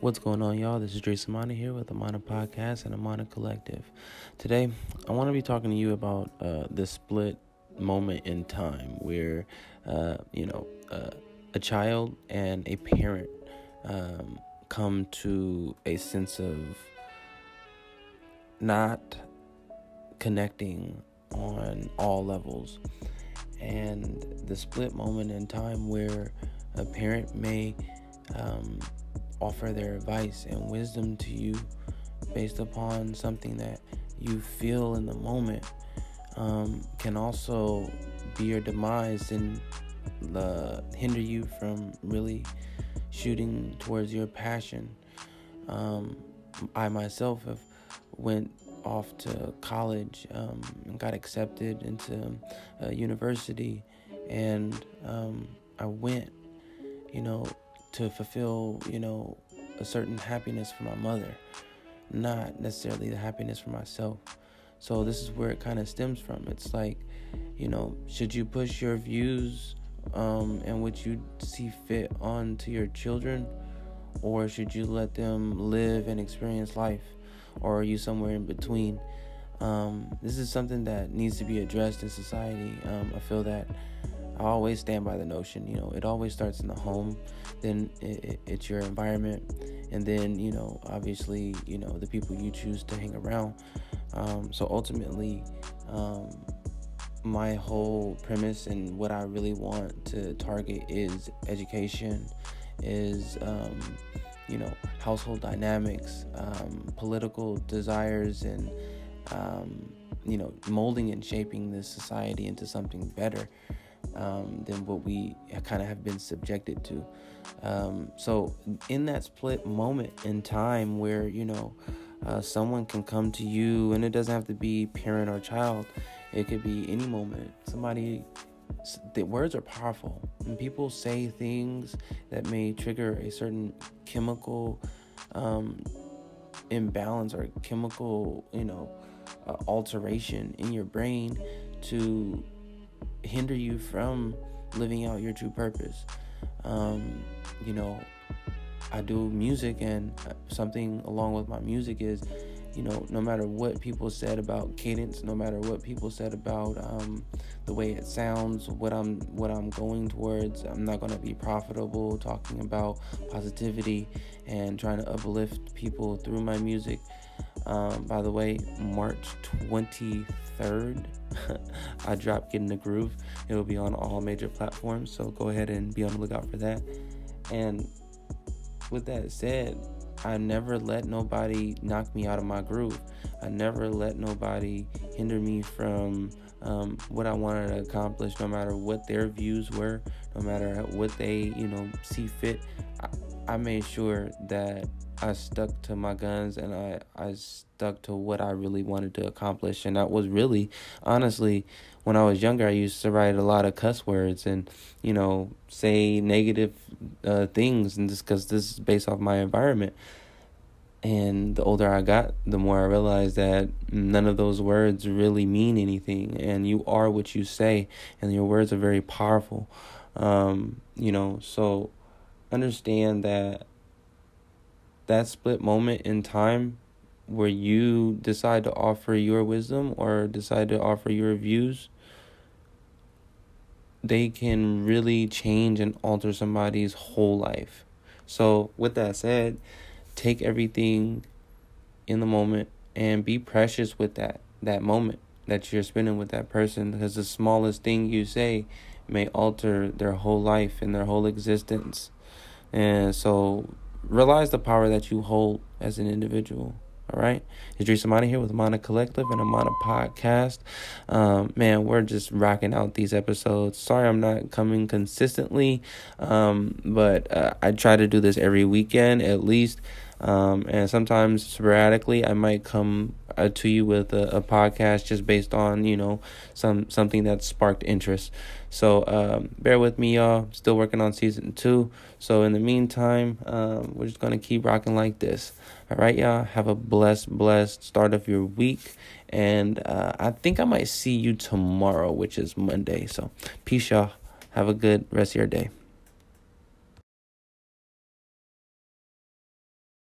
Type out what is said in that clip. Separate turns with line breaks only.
What's going on, y'all? This is Dre Samana here with Amana Podcast and Amana Collective. Today, I want to be talking to you about uh, the split moment in time where, uh, you know, uh, a child and a parent um, come to a sense of not connecting on all levels. And the split moment in time where a parent may um, offer their advice and wisdom to you based upon something that you feel in the moment um, can also be your demise and uh, hinder you from really shooting towards your passion. Um, I myself have went off to college um, and got accepted into a university, and um, I went, you know, to fulfill, you know, a certain happiness for my mother, not necessarily the happiness for myself. So this is where it kind of stems from. It's like, you know, should you push your views um, and what you see fit onto your children, or should you let them live and experience life, or are you somewhere in between? Um, this is something that needs to be addressed in society. Um, I feel that I always stand by the notion, you know, it always starts in the home, then it, it, it's your environment, and then, you know, obviously, you know, the people you choose to hang around. Um, so ultimately, um, my whole premise and what I really want to target is education, is, um, you know, household dynamics, um, political desires, and, um, you know, molding and shaping this society into something better um, than what we kind of have been subjected to. Um, so, in that split moment in time where, you know, uh, someone can come to you, and it doesn't have to be parent or child, it could be any moment. Somebody, the words are powerful, and people say things that may trigger a certain chemical um, imbalance or chemical, you know, uh, alteration in your brain to hinder you from living out your true purpose. Um, you know, I do music, and something along with my music is, you know, no matter what people said about cadence, no matter what people said about um, the way it sounds, what I'm what I'm going towards, I'm not gonna be profitable. Talking about positivity and trying to uplift people through my music. Um, by the way, March 23rd, I drop Get in the Groove. It will be on all major platforms, so go ahead and be on the lookout for that. And with that said, I never let nobody knock me out of my groove. I never let nobody hinder me from um, what I wanted to accomplish, no matter what their views were, no matter what they, you know, see fit. I, I made sure that I stuck to my guns and I, I stuck to what I really wanted to accomplish. And that was really, honestly, when I was younger, I used to write a lot of cuss words and, you know, say negative uh, things. And just because this is based off my environment. And the older I got, the more I realized that none of those words really mean anything. And you are what you say, and your words are very powerful. Um, you know, so understand that that split moment in time where you decide to offer your wisdom or decide to offer your views, they can really change and alter somebody's whole life. So, with that said, take everything in the moment and be precious with that that moment that you're spending with that person because the smallest thing you say may alter their whole life and their whole existence. And so realize the power that you hold as an individual. All right, Idris Amani here with Amana Collective and Amana Podcast. Um, man, we're just rocking out these episodes. Sorry, I'm not coming consistently, um, but uh, I try to do this every weekend at least. Um, and sometimes sporadically, I might come uh, to you with a, a, podcast just based on you know some something that sparked interest. So um, bear with me, y'all. Still working on season two. So in the meantime, um, we're just gonna keep rocking like this. All right, y'all. Have a blessed, blessed start of your week. And uh, I think I might see you tomorrow, which is Monday. So peace, y'all. Have a good rest of your day.